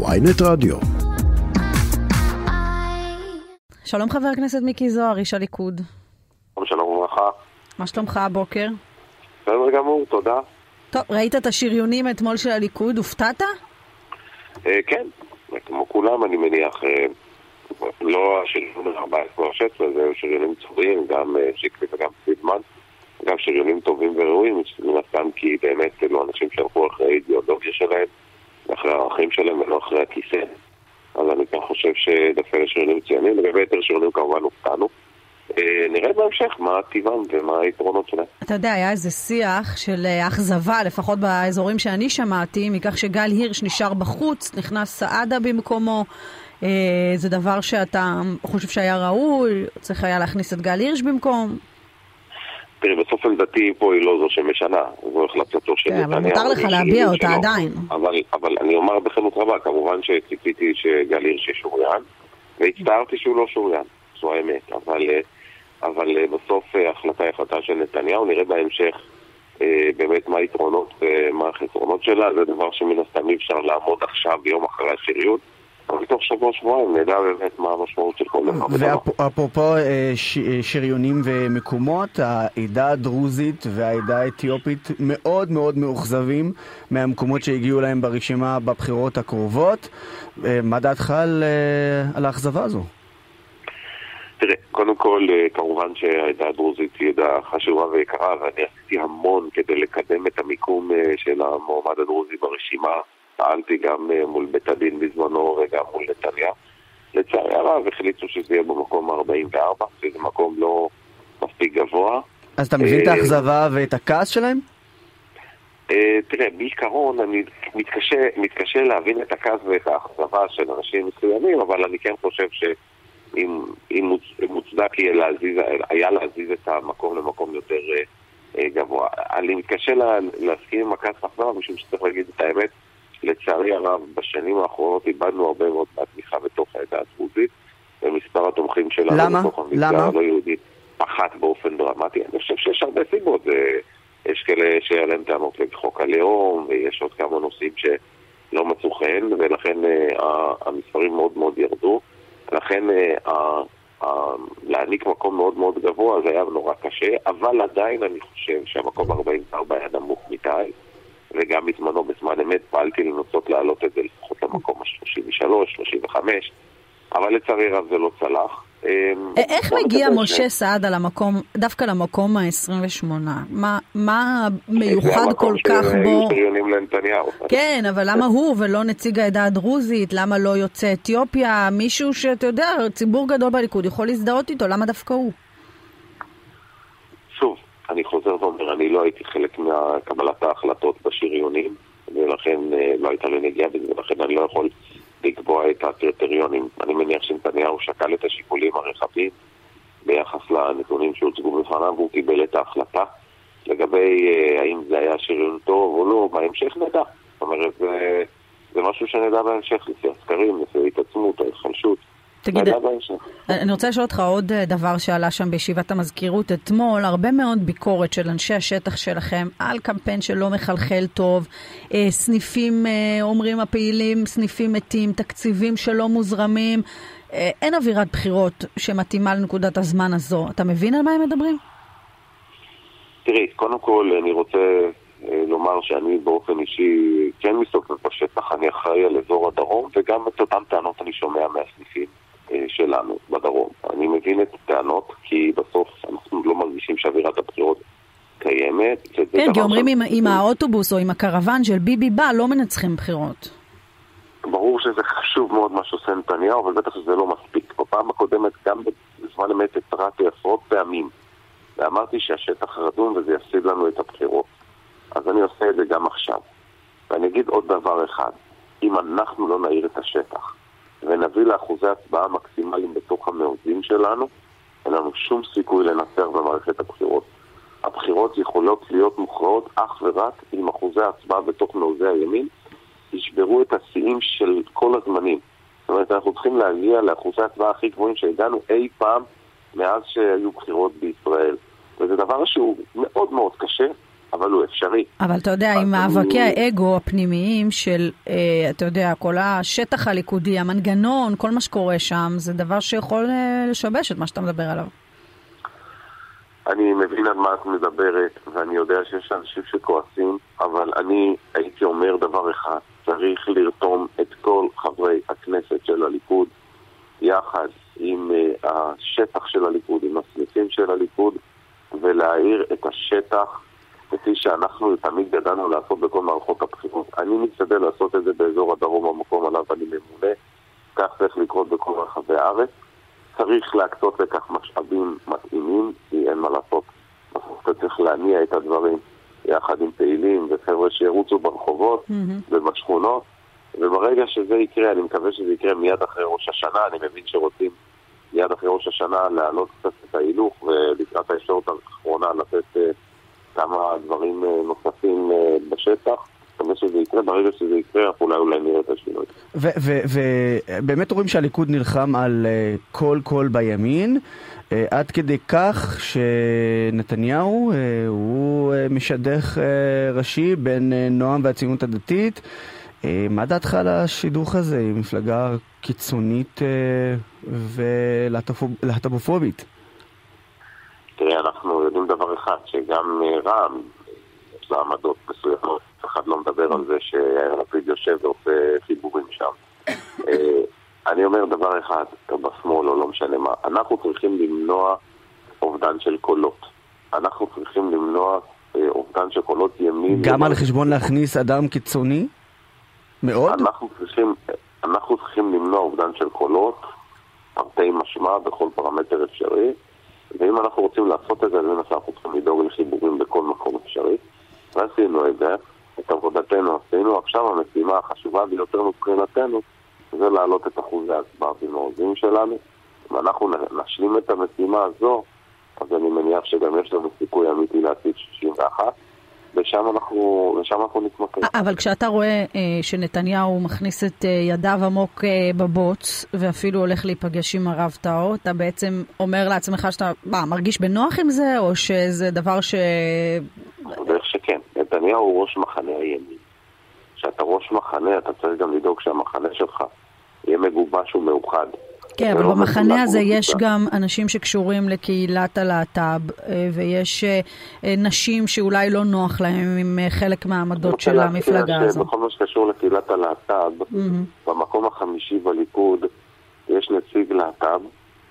ויינט רדיו. שלום חבר הכנסת מיקי זוהר, איש הליכוד. שלום וברכה. מה שלומך הבוקר? בסדר גמור, תודה. טוב, ראית את השריונים אתמול של הליכוד? הופתעת? אה, כן, כמו כולם אני מניח, אה, לא השריונים ה-14 ה-16, זה שריונים צבועים, גם אה, שיקלי וגם פרידמן, גם שריונים טובים וראויים, מן הסתם כי באמת אלו אנשים שהלכו אחרי האידיאולוגיה שלהם, ואחרי הערכים שלהם ולא אחרי הכיסא. אז אני גם חושב שדווקא אלה שריונים מצוינים, לגבי יתר שריונים כמובן הופתענו. אה, נראה בהמשך מה טיבם ומה היתרונות שלהם. אתה יודע, היה איזה שיח של אה, אכזבה, לפחות באזורים שאני שמעתי, מכך שגל הירש נשאר בחוץ, נכנס סעדה במקומו. אה, זה דבר שאתה חושב שהיה ראוי, צריך היה להכניס את גל הירש במקום. תראי, בסוף עמדתי פה היא לא זו שמשנה, זו החלטתו של כן, נתניהו. אבל מותר לך להביע אותה. עדיין. אבל, אני אומר בכנות רבה, כמובן שציפיתי שגל הירש ישוריין, והצטערתי שהוא לא שוריין, זו האמת. אבל, אה, אבל אה, בסוף אה, ההחלטה היא החלטה של נתניהו, נראה בהמשך אה, באמת מה היתרונות ומה החסרונות שלה, זה דבר שמן הסתם אי אפשר לעמוד עכשיו ביום אחרי השריון. אבל תוך שבוע-שבועיים נדע באמת מה המשמעות של כל דבר. ואפרופו אה, אה, שריונים ומקומות, העדה הדרוזית והעדה האתיופית מאוד מאוד מאוכזבים מהמקומות שהגיעו להם ברשימה בבחירות הקרובות. אה, מה דעתך על, על האכזבה הזו? תראה, קודם כל, כמובן שהעדה הדרוזית היא עדה חשובה ויקרה, ואני עשיתי המון כדי לקדם את המיקום של המועמד הדרוזי ברשימה. פעלתי גם אה, מול בית הדין בזמנו וגם מול נתניה. לצערי הרב החליטו שזה יהיה במקום 44, שזה מקום לא מספיק גבוה. אז אתה מבין את אה, האכזבה ואת הכעס שלהם? אה, תראה, בעיקרון אני מתקשה, מתקשה להבין את הכעס ואת האכזבה של אנשים מסוימים, אבל אני כן חושב שאם אם מוצ, מוצדק יהיה להזיז, היה להזיז את המקום למקום יותר גבוה. אני מתקשה לה, להסכים עם הכעס והאכזבה, משום שצריך להגיד את האמת, לצערי הרב, בשנים האחרונות איבדנו הרבה מאוד מהתמיכה בתוך העדה הדרוזית, ומספר התומכים שלנו למה? בתוך המגזר? הלא יהודי פחת באופן דרמטי. אני חושב שיש הרבה סיבות. זה... יש כאלה שהיה להם טענות לחוק הלאום, ויש עוד כמה נושאים שלא מצאו חן, ולכן אה, המספרים מאוד מאוד ירדו. לכן אה, ה- ה- להעניק מקום מאוד מאוד גבוה זה היה נורא קשה, אבל עדיין אני חושב שהמקום 44 היה נמוך מדי, וגם בזמנו, בזמן אמת, פעלתי לנסות להעלות את זה לפחות למקום ה-33, 35, אבל לצערי רב זה לא צלח. אה, א- איך מגיע משה סעדה למקום, דווקא למקום ה-28? מה, מה זה מיוחד המקום כל כך שהיו בו? שריונים לנתניהו. כן, אבל למה הוא ולא נציג העדה הדרוזית? למה לא יוצא אתיופיה? מישהו שאתה יודע, ציבור גדול בליכוד יכול להזדהות איתו, למה דווקא הוא? אני חוזר ואומר, אני לא הייתי חלק מקבלת ההחלטות בשריונים, ולכן אה, לא הייתה לי נגיעה בזה, ולכן אני לא יכול לקבוע את הקריטריונים. אני מניח שנתניהו שקל את השיקולים הרחבים ביחס לנתונים שהוצגו בפניו, והוא קיבל את ההחלטה. לגבי אה, האם זה היה שריון טוב או לא, בהמשך נדע. זאת אומרת, זה, זה משהו שנדע בהמשך, לפי הסקרים, לפי ההתעצמות, ההתחלשות. תגיד. אני רוצה לשאול אותך עוד אה, דבר שעלה שם בישיבת המזכירות אתמול, הרבה מאוד ביקורת של אנשי השטח שלכם על קמפיין שלא מחלחל טוב, אה, סניפים, אה, אומרים הפעילים, סניפים מתים, תקציבים שלא מוזרמים, אין אווירת בחירות שמתאימה לנקודת הזמן הזו. אתה מבין על מה הם מדברים? תראי, קודם כל אני רוצה לומר שאני באופן אישי כן מסתובב בשטח, אני אחראי על אזור הדרום וגם את אותן טענות אני שומע מהסניפים שלנו בדרום. אני מבין את הטענות כי בסוף אנחנו לא מרגישים שאווירת הבחירות קיימת. כן, כי אומרים ש- אם- אם האוטובוס או עם הקרוון של ביבי בא, לא מנצחים בחירות. ברור שזה חשוב מאוד מה שעושה נתניהו, אבל בטח שזה לא מספיק. בפעם הקודמת, גם בזמן אמת, התרעתי עשרות פעמים, ואמרתי שהשטח רדום וזה יפסיד לנו את הבחירות. אז אני עושה את זה גם עכשיו. ואני אגיד עוד דבר אחד, אם אנחנו לא נעיר את השטח ונביא לאחוזי הצבעה מקסימליים בתוך המאוזים שלנו, אין לנו שום סיכוי לנצח במערכת הבחירות. הבחירות יכולות להיות מוכרעות אך ורק אם אחוזי ההצבעה בתוך מאוזי הימין ישברו את השיאים של כל הזמנים. זאת אומרת, אנחנו צריכים להגיע לאחוזי ההצבעה הכי גבוהים שהגענו אי פעם מאז שהיו בחירות בישראל. וזה דבר שהוא מאוד מאוד קשה, אבל הוא אפשרי. אבל אתה יודע, עם מאבקי האגו הפנימיים של, אה, אתה יודע, כל השטח הליכודי, המנגנון, כל מה שקורה שם, זה דבר שיכול אה, לשבש את מה שאתה מדבר עליו. אני מבין על מה את מדברת, ואני יודע שיש אנשים שכועסים, אבל אני הייתי אומר דבר אחד, צריך לרתום את כל חברי הכנסת של הליכוד יחד עם uh, השטח של הליכוד, עם הסניפים של הליכוד, ולהאיר את השטח כפי שאנחנו תמיד ידענו לעשות בכל מערכות הבחירות. אני משתדל לעשות את זה באזור הדרום, המקום עליו אני ממונה, כך צריך לקרות בכל רחבי הארץ. צריך להקצות לכך משאבים מתאימים, כי אין מה לעשות. בסוף אתה צריך להניע את הדברים יחד עם פעילים וחבר'ה שירוצו ברחובות mm-hmm. ובשכונות, וברגע שזה יקרה, אני מקווה שזה יקרה מיד אחרי ראש השנה, אני מבין שרוצים מיד אחרי ראש השנה להעלות קצת את ההילוך ולקראת האפשרות האחרונה לתת uh, כמה דברים uh, נוספים uh, בשטח. שזה יקרה, ברגע שזה יקרה, אנחנו אולי אולי נראה את השינוי. ובאמת רואים שהליכוד נלחם על uh, כל קול בימין, עד כדי כך שנתניהו הוא משדך ראשי בין נועם והציונות הדתית. מה דעתך על השידוך הזה עם מפלגה קיצונית ולהט"בופובית? אחד, שגם רע"מ יש לה עמדות מסוימות. אף אחד לא מדבר על זה שיאיר לפיד יושב ועושה חיבורים שם. אה, אני אומר דבר אחד, בשמאל או לא משנה מה, אנחנו צריכים למנוע אובדן של קולות. אנחנו צריכים למנוע אה, אובדן של קולות ימין. גם על חשבון להכניס אדם קיצוני? מאוד? אנחנו צריכים, אנחנו צריכים למנוע אובדן של קולות, תרתי משמע, בכל פרמטר אפשרי. ואם אנחנו רוצים לעשות את זה, אז אנחנו צריכים לדאוג לחיבורים בכל מקום אפשרי. ועשינו את זה. את עבודתנו עשינו, עכשיו המשימה החשובה ביותר מבחינתנו זה להעלות את אחוזי ההצבעה במעוזים שלנו. אם אנחנו נשלים את המשימה הזו, אז אני מניח שגם יש לנו סיכוי אמיתי להציב 61. ושם אנחנו, ושם אנחנו נתמקד. אבל כשאתה רואה אה, שנתניהו מכניס את אה, ידיו עמוק אה, בבוץ, ואפילו הולך להיפגש עם הרב טאו, אתה בעצם אומר לעצמך שאתה, מה, מרגיש בנוח עם זה, או שזה דבר ש... בטח שכן. נתניהו הוא ראש מחנה הימין. כשאתה ראש מחנה, אתה צריך גם לדאוג שהמחנה שלך יהיה מגובש ומאוחד. כן, אבל לא במחנה הזה יש גם אנשים שקשורים לקהילת הלהט"ב, אה, ויש אה, אה, נשים שאולי לא נוח להם עם חלק מהעמדות של המפלגה הזו. בכל מה שקשור לקהילת הלהט"ב, במקום החמישי בליכוד יש נציג להט"ב,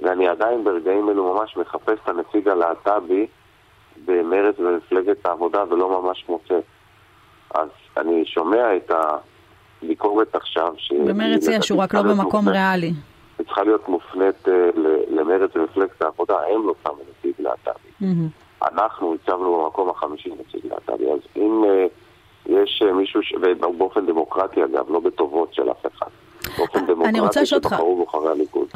ואני עדיין ברגעים אלו ממש מחפש את הנציג הלהט"בי במרץ ומפלגת העבודה ולא ממש מוצא. אז אני שומע את הביקורת עכשיו ש... במרץ יש, הוא רק לא במקום ריאלי. היא צריכה להיות מופנית uh, למרץ ומפלגת העבודה, הם לא שמו נציג להט"בי. אנחנו הצבנו במקום החמישי נציג להט"בי, אז אם uh, יש uh, מישהו, ש... ובאופן דמוקרטי אגב, לא בטובות של אף אחד. אני רוצה לשאול אותך,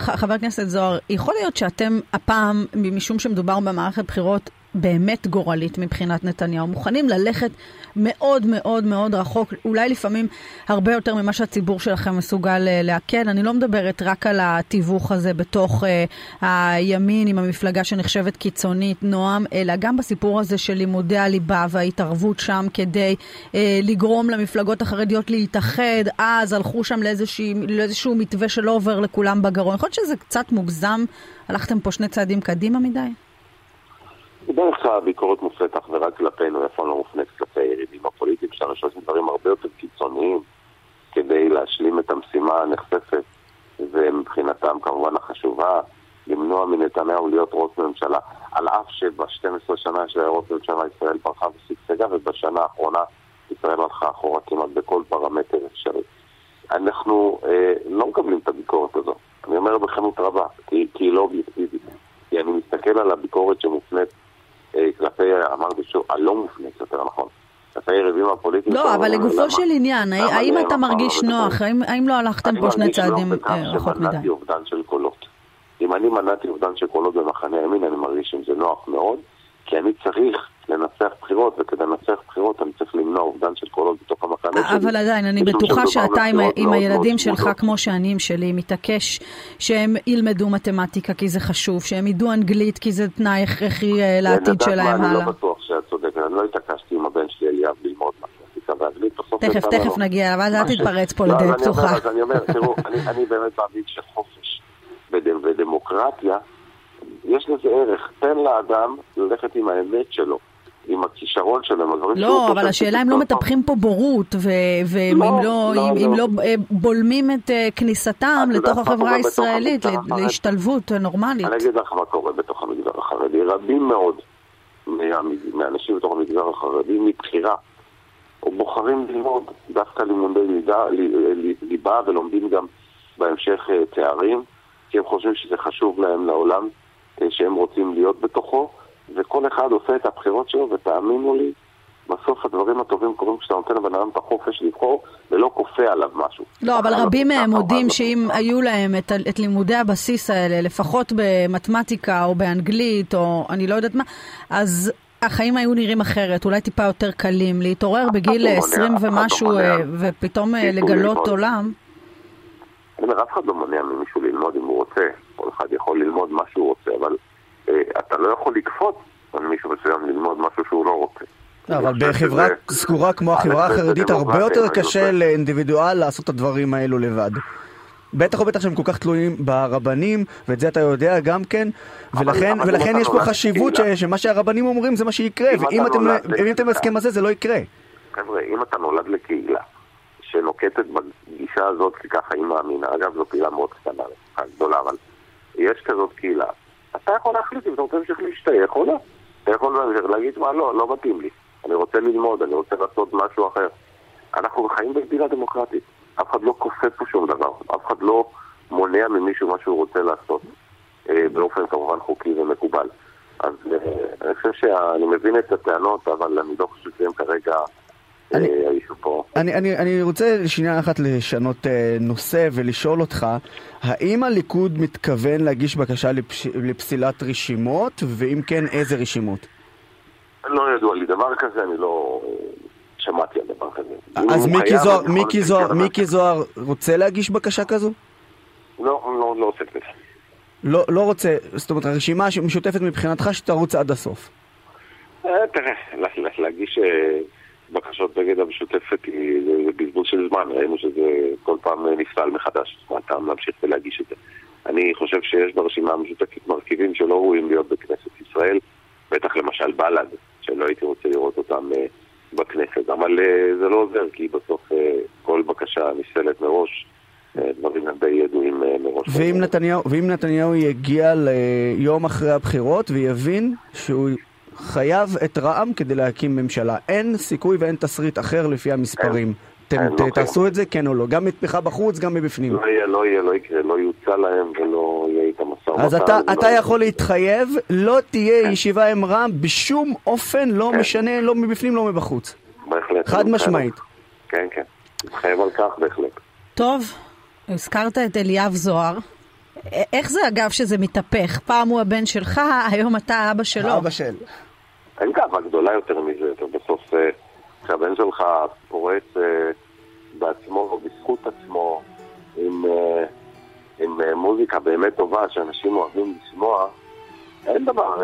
חבר הכנסת זוהר, יכול להיות שאתם הפעם, משום שמדובר במערכת בחירות באמת גורלית מבחינת נתניהו. מוכנים ללכת מאוד מאוד מאוד רחוק, אולי לפעמים הרבה יותר ממה שהציבור שלכם מסוגל uh, לעכל. אני לא מדברת רק על התיווך הזה בתוך uh, הימין עם המפלגה שנחשבת קיצונית, נועם, אלא גם בסיפור הזה של לימודי הליבה וההתערבות שם כדי uh, לגרום למפלגות החרדיות להתאחד. אז הלכו שם לאיזשהו, לאיזשהו מתווה שלא עובר לכולם בגרון. יכול להיות שזה קצת מוגזם, הלכתם פה שני צעדים קדימה מדי? בדרך כלל הביקורת מופנית אך ורק כלפינו, איפה לא מופנית כלפי היריבים הפוליטיים שלנו, שעושים דברים הרבה יותר קיצוניים כדי להשלים את המשימה הנחשפת, ומבחינתם כמובן החשובה, למנוע מנתניהו להיות ראש ממשלה, על אף שב-12 שנה שהיה ראש ממשלה ישראל ברחה ושגשגה, ובשנה האחרונה ישראל הלכה אחורה כמעט בכל פרמטר אפשרי. אנחנו אה, לא מקבלים את הביקורת הזאת, אני אומר בכנות רבה, כי, היא לא אובייקטיבית. כי אני מסתכל על הביקורת שמופנית כלפי, אמרתי שוב, הלא מופנית יותר נכון. כלפי היריבים הפוליטיים. לא, אבל לגופו של עניין, האם אתה מרגיש נוח? האם לא הלכתם פה שני צעדים אה, רחוק מדי? אני מרגיש נוח בכך שמנעתי אובדן של קולות. אם אני מנעתי אובדן של קולות במחנה הימין, אני מרגיש עם זה נוח מאוד, כי אני צריך לנצח בחירות, וכדי לנצח בחירות אני צריך למנוע אובדן של קולות בתוך המחנה שלי. אבל עדיין, אני בטוחה שאתה עם, עם הילדים שלך, כמו שאני עם שלי, מתעקש שהם ילמדו מתמטיקה כי זה חשוב, שהם ידעו אנגלית כי זה תנאי הכרחי אה, לעתיד שלהם הלאה. אני לא בטוח שאת צודקת, אני לא לא התעקשתי עם הבן שלי אליאב ללמוד מתמטיקה ואנגלית. תכף, תכף נגיע, אבל אל תתפרץ פה לדלת פתוחה. אז אני אומר, תראו, אני באמת מאמין שחופש ודמוקרטיה, יש לזה ערך. תן לאדם ללכת עם האמת שלו. עם הכישרון שלהם, הדברים לא, אבל השאלה אם לא מטפחים פה בורות, ואם לא, לא, לא, לא, לא בולמים את כניסתם לתוך החברה הישראלית, להשתלבות נורמלית. אני אגיד לך מה קורה בתוך המגזר החרדי. רבים מאוד מהאנשים בתוך המגזר החרדי מבחירה, בוחרים ללמוד דווקא לימודי ליבה, ולומדים גם בהמשך תארים, כי הם חושבים שזה חשוב להם לעולם שהם רוצים להיות בתוכו. וכל אחד עושה את הבחירות שלו, ותאמינו לי, בסוף הדברים הטובים קורים כשאתה נותן לבן אדם את החופש לבחור ולא כופה עליו משהו. לא, אבל רבים מהם מודים שאם היו להם את, את לימודי הבסיס האלה, לפחות במתמטיקה או באנגלית או אני לא יודעת מה, אז החיים היו נראים אחרת, אולי טיפה יותר קלים. להתעורר בגיל 20 ומשהו ופתאום לגלות עולם. אני אומר, אף אחד לא מונע ממישהו ללמוד אם הוא רוצה. כל אחד יכול ללמוד מה שהוא רוצה, אבל אתה לא יכול לכפות על מישהו מסוים ללמוד משהו שהוא לא רוצה. לא, אבל בחברה סגורה כמו החברה החרדית הרבה יותר קשה לאינדיבידואל לעשות את הדברים האלו לבד. בטח ובטח שהם כל כך תלויים ברבנים, ואת זה אתה יודע גם כן, ולכן, ולכן יש פה חשיבות שמה שהרבנים אומרים זה מה שיקרה, ואם אתם, אתם בהסכם הזה זה לא יקרה. חבר'ה, אם אתה נולד לקהילה שנוקטת בגישה הזאת, כי ככה היא מאמינה, אגב זו קהילה מאוד קטנה, גדולה, אבל יש כזאת קהילה, אתה יכול להחליט אם אתה רוצה להמשיך להשתייך או לא. אתה יכול להגיד, מה לא, לא מתאים לי. אני רוצה ללמוד, אני רוצה לעשות משהו אחר. אנחנו חיים במדינה דמוקרטית. אף אחד לא כופה פה שום דבר. אף אחד לא מונע ממישהו מה שהוא רוצה לעשות. אה, באופן כמובן חוקי ומקובל. אז אה, אני חושב שאני מבין את הטענות, אבל אני לא חושב שהם כרגע אני, אני, אני, אני רוצה שנייה אחת לשנות אה, נושא ולשאול אותך, האם הליכוד מתכוון להגיש בקשה לפש, לפסילת רשימות, ואם כן, איזה רשימות? לא ידוע לי דבר כזה, אני לא שמעתי על דבר כזה. אז מיקי זוהר, מיקי, זוהר, מיקי זוהר רוצה להגיש בקשה כזו? לא, לא, לא עוסק בזה. לא, לא רוצה, זאת אומרת, הרשימה משותפת מבחינתך שתרוץ עד הסוף. אה, תראה, להגיש... בקשות נגד המשותפת זה בזבוז של זמן, ראינו שזה כל פעם נפסל מחדש, מה הטעם להמשיך ולהגיש את זה. אני חושב שיש ברשימה המשותפת מרכיבים שלא ראויים להיות בכנסת ישראל, בטח למשל בל"ד, שלא הייתי רוצה לראות אותם בכנסת, אבל זה לא עוזר, כי בסוף כל בקשה נפסלת מראש. דברים די ידועים מראש. ואם נתניהו, ואם נתניהו יגיע ליום אחרי הבחירות ויבין שהוא חייב את רע"מ כדי להקים ממשלה. אין סיכוי ואין תסריט אחר לפי המספרים. אתם לא תעשו את זה, כן או לא? גם מתמיכה בחוץ, גם מבפנים. לא יהיה, לא יהיה, לא יקרה, לא יוצא להם ולא יהיה איתם משא ומתן. אז אתה יכול להתחייב, לא תהיה כן. ישיבה עם רע"מ בשום אופן, לא כן. משנה, לא מבפנים, לא מבחוץ. בהחלט. חד משמעית. כן, כן. מתחייב על כך בהחלט. טוב, הזכרת את אליאב זוהר. איך זה אגב שזה מתהפך? פעם הוא הבן שלך, היום אתה אבא שלו. אבא של. אין גאווה גדולה יותר מזה, אתה בסוף, אה, כשהבן שלך פורץ אה, בעצמו או בזכות עצמו עם, אה, עם מוזיקה באמת טובה שאנשים אוהבים לשמוע, אין דבר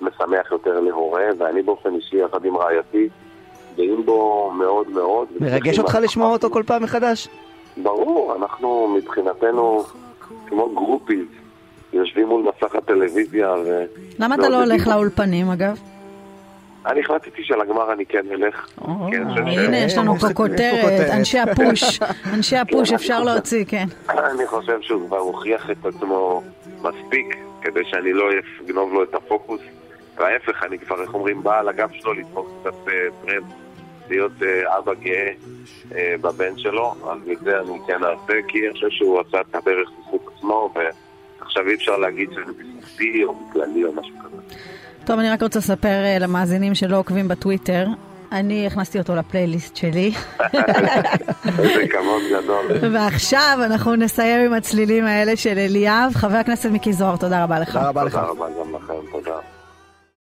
משמח יותר להורה, ואני באופן אישי יחד עם רעייתי גאים בו מאוד מאוד. מרגש אותך לשמוע אותו כל פעם מחדש? ברור, אנחנו מבחינתנו כמו גרופיז. יושבים מול מסך הטלוויזיה ו... למה אתה לא הולך לאולפנים אגב? אני החלטתי שלגמר אני כן אלך. כן, הנה, יש לנו פה כותרת, אנשי הפוש. אנשי הפוש אפשר להוציא, כן. אני חושב שהוא כבר הוכיח את עצמו מספיק כדי שאני לא אגנוב לו את הפוקוס. וההפך, אני כבר, איך אומרים, בא על הגב שלו לדפוק קצת טרנד, להיות אבא גאה בבן שלו, אז מזה אני כן אעשה, כי אני חושב שהוא עשה את הדרך בזכות עצמו, עכשיו אי אפשר להגיד שזה בזכותי או בכללי או משהו כזה. טוב, אני רק רוצה לספר uh, למאזינים שלא עוקבים בטוויטר. אני הכנסתי אותו לפלייליסט שלי. איזה כבוד גדול. ועכשיו אנחנו נסיים עם הצלילים האלה של אליאב. חבר הכנסת מיקי זוהר, תודה רבה לך. תודה רבה לך. תודה רבה גם